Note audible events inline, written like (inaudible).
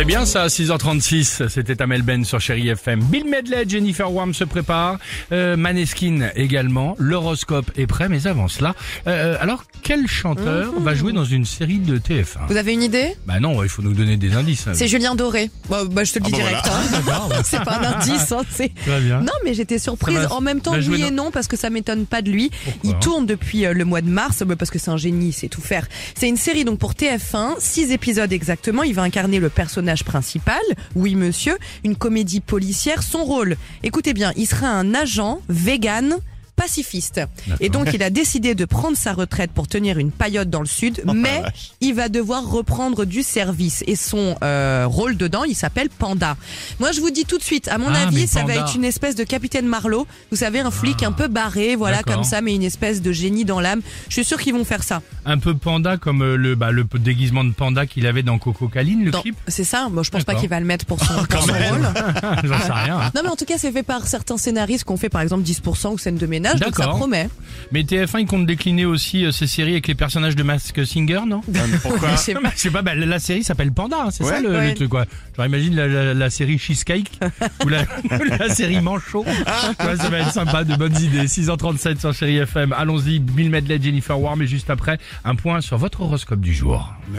C'est bien ça, 6h36, c'était Amel Ben sur Chéri FM. Bill Medley, Jennifer Wham se prépare, euh, Maneskin également, l'horoscope est prêt, mais avant cela, euh, alors quel chanteur va jouer dans une série de TF1 Vous avez une idée? Bah non, il faut nous donner des indices. C'est Julien Doré. Bah, bah, je te le dis direct. hein. (laughs) c'est pas un indice. hein, c'est- (laughs) Très bien. Non, mais j'étais surprise. Va- en même temps, oui et dans- non, parce que ça m'étonne pas de lui. Pourquoi? Il tourne depuis euh, le mois de mars, bah, parce que c'est un génie, c'est tout faire. C'est une série donc pour TF1, six épisodes exactement. Il va incarner le personnage principal, oui monsieur, une comédie policière. Son rôle, écoutez bien, il sera un agent vegan pacifiste. Et donc il a décidé de prendre sa retraite pour tenir une paillote dans le sud, Oh, mais il va devoir reprendre du service. Et son euh, rôle dedans, il s'appelle Panda. Moi je vous dis tout de suite, à mon Ah, avis, ça va être une espèce de capitaine Marlowe. Vous savez, un flic un peu barré, voilà comme ça, mais une espèce de génie dans l'âme. Je suis sûr qu'ils vont faire ça. Un peu panda comme euh, le, bah, le déguisement de panda qu'il avait dans Coco Caline, le Dans- clip C'est ça. Bon, je pense pas qu'il va le mettre pour son, (laughs) pour son rôle. (laughs) J'en sais rien. Non, mais en tout cas, c'est fait par certains scénaristes qui ont fait par exemple 10% ou scène de ménage, donc ça D'accord. promet. Mais TF1, il compte décliner aussi euh, ces séries avec les personnages de Mask Singer, non? (laughs) Je sais pas. Je sais pas, bah, la, la série s'appelle Panda, hein, c'est ça le, Ouais. le truc quoi. Genre imagine la, la, la série Cheesecake (laughs) ou la, (laughs) la série Manchot. Ouais, ça va être sympa, de bonnes idées. 6h37 sur Chéri FM. Allons-y, Bill Medley, Jennifer Warm et juste après, un point sur votre horoscope du jour. 6h,